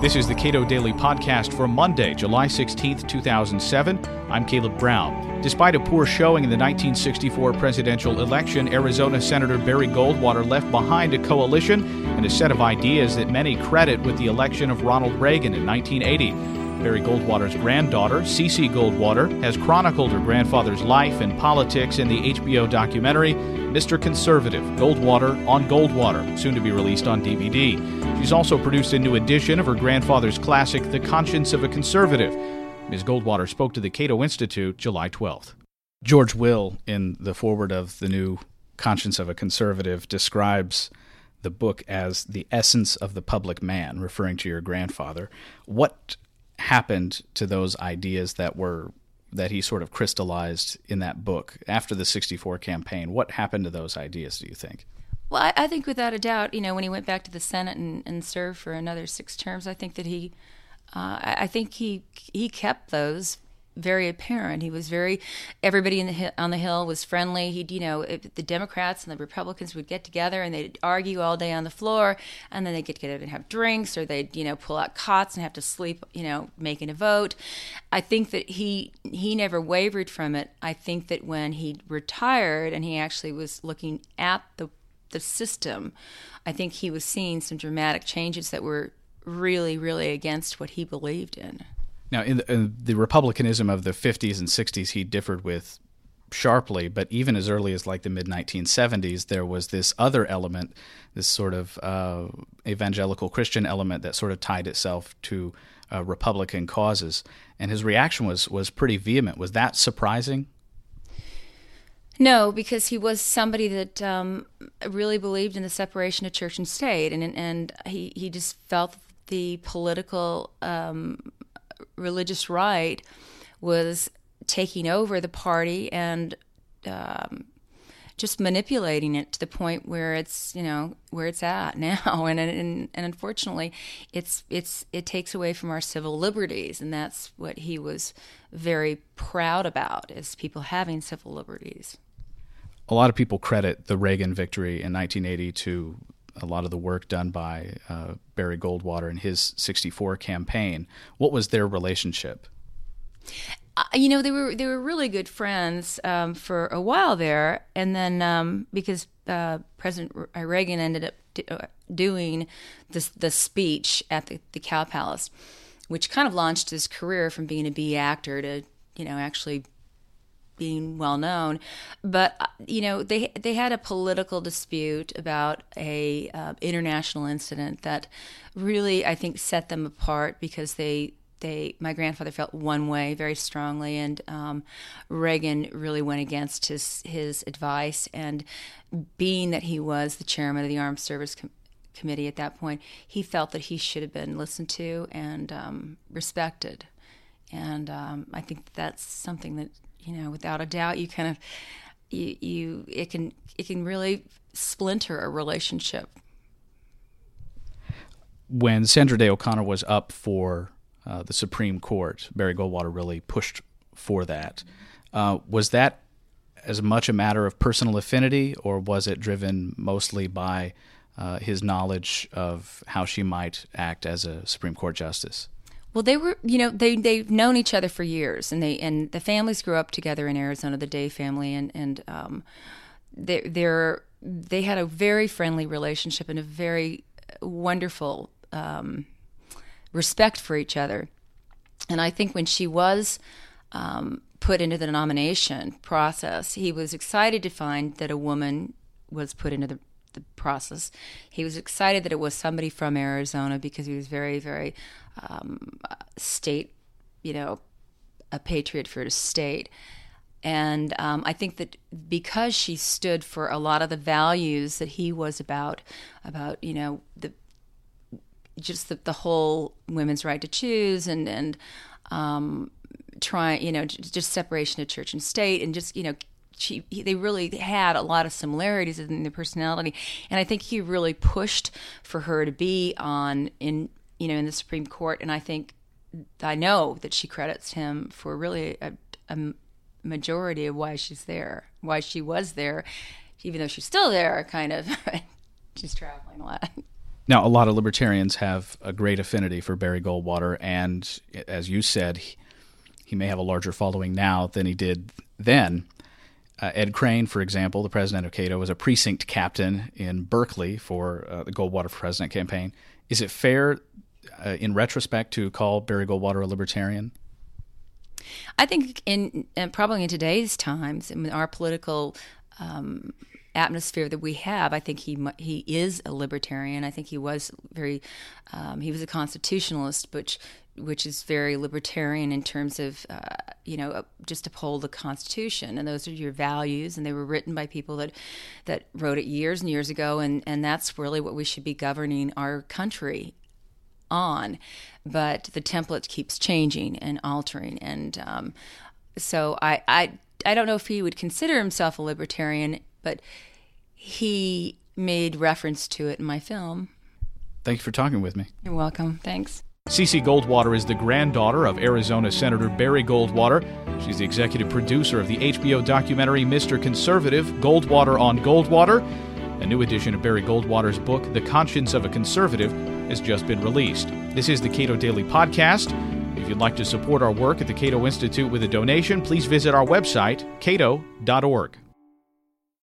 This is the Cato Daily Podcast for Monday, July 16th, 2007. I'm Caleb Brown. Despite a poor showing in the 1964 presidential election, Arizona Senator Barry Goldwater left behind a coalition and a set of ideas that many credit with the election of Ronald Reagan in 1980. Barry Goldwater's granddaughter, Cece Goldwater, has chronicled her grandfather's life and politics in the HBO documentary Mr. Conservative Goldwater on Goldwater, soon to be released on DVD. She's also produced a new edition of her grandfather's classic, The Conscience of a Conservative. Ms. Goldwater spoke to the Cato Institute July 12th. George Will, in the foreword of the new Conscience of a Conservative, describes the book as the essence of the public man, referring to your grandfather. What happened to those ideas that were that he sort of crystallized in that book after the 64 campaign. What happened to those ideas, do you think? Well, I, I think without a doubt, you know, when he went back to the Senate and, and served for another six terms, I think that he, uh, I, think he he kept those very apparent. He was very everybody in the on the hill was friendly. He, you know, the Democrats and the Republicans would get together and they'd argue all day on the floor, and then they'd get together and have drinks, or they'd you know pull out cots and have to sleep, you know, making a vote. I think that he he never wavered from it. I think that when he retired and he actually was looking at the the system, I think he was seeing some dramatic changes that were really, really against what he believed in. Now, in the, in the, republicanism of the 50s and 60s, he differed with sharply, but even as early as like the mid 1970s, there was this other element, this sort of uh, evangelical Christian element that sort of tied itself to uh, Republican causes. And his reaction was, was pretty vehement. Was that surprising? No, because he was somebody that um, really believed in the separation of church and state, and and he he just felt the political um, religious right was taking over the party and um, just manipulating it to the point where it's you know where it's at now. And, and and unfortunately it's it's it takes away from our civil liberties. And that's what he was very proud about is people having civil liberties. A lot of people credit the Reagan victory in 1980 to a lot of the work done by uh, Barry Goldwater in his 64 campaign. What was their relationship? Uh, you know, they were they were really good friends um, for a while there, and then um, because uh, President Reagan ended up uh, doing this the speech at the, the Cow Palace, which kind of launched his career from being a B actor to you know actually being well known. But uh, you know, they they had a political dispute about a uh, international incident that really I think set them apart because they they my grandfather felt one way very strongly and um, Reagan really went against his his advice and being that he was the chairman of the armed service Com- committee at that point he felt that he should have been listened to and um, respected and um, I think that's something that you know, without a doubt, you kind of you you it can it can really splinter a relationship. When Sandra Day O'Connor was up for uh, the Supreme Court, Barry Goldwater really pushed for that. Uh, was that as much a matter of personal affinity, or was it driven mostly by uh, his knowledge of how she might act as a Supreme Court justice? Well, they were, you know, they they've known each other for years, and they and the families grew up together in Arizona, the Day family, and and um, they they're they had a very friendly relationship and a very wonderful um, respect for each other. And I think when she was um, put into the nomination process, he was excited to find that a woman was put into the the process. He was excited that it was somebody from Arizona because he was very, very um, state, you know, a patriot for his state. And um, I think that because she stood for a lot of the values that he was about, about you know the just the, the whole women's right to choose and and um, trying you know just separation of church and state and just you know she they really had a lot of similarities in their personality, and I think he really pushed for her to be on in you know in the Supreme Court, and I think I know that she credits him for really a, a majority of why she's there, why she was there, even though she's still there, kind of. she's traveling a lot. Now, a lot of libertarians have a great affinity for Barry Goldwater, and as you said, he, he may have a larger following now than he did then. Uh, Ed Crane, for example, the president of Cato, was a precinct captain in Berkeley for uh, the Goldwater for President campaign. Is it fair, uh, in retrospect, to call Barry Goldwater a libertarian? I think in probably in today's times, in our political um, atmosphere that we have, I think he he is a libertarian. I think he was very um, he was a constitutionalist, which which is very libertarian in terms of uh, you know just uphold the Constitution, and those are your values, and they were written by people that that wrote it years and years ago, and and that's really what we should be governing our country on. But the template keeps changing and altering, and um, so I I I don't know if he would consider himself a libertarian but he made reference to it in my film. Thank you for talking with me. You're welcome. Thanks. Cece Goldwater is the granddaughter of Arizona Senator Barry Goldwater. She's the executive producer of the HBO documentary Mr. Conservative Goldwater on Goldwater. A new edition of Barry Goldwater's book, The Conscience of a Conservative, has just been released. This is the Cato Daily Podcast. You'd like to support our work at the Cato Institute with a donation, please visit our website, cato.org.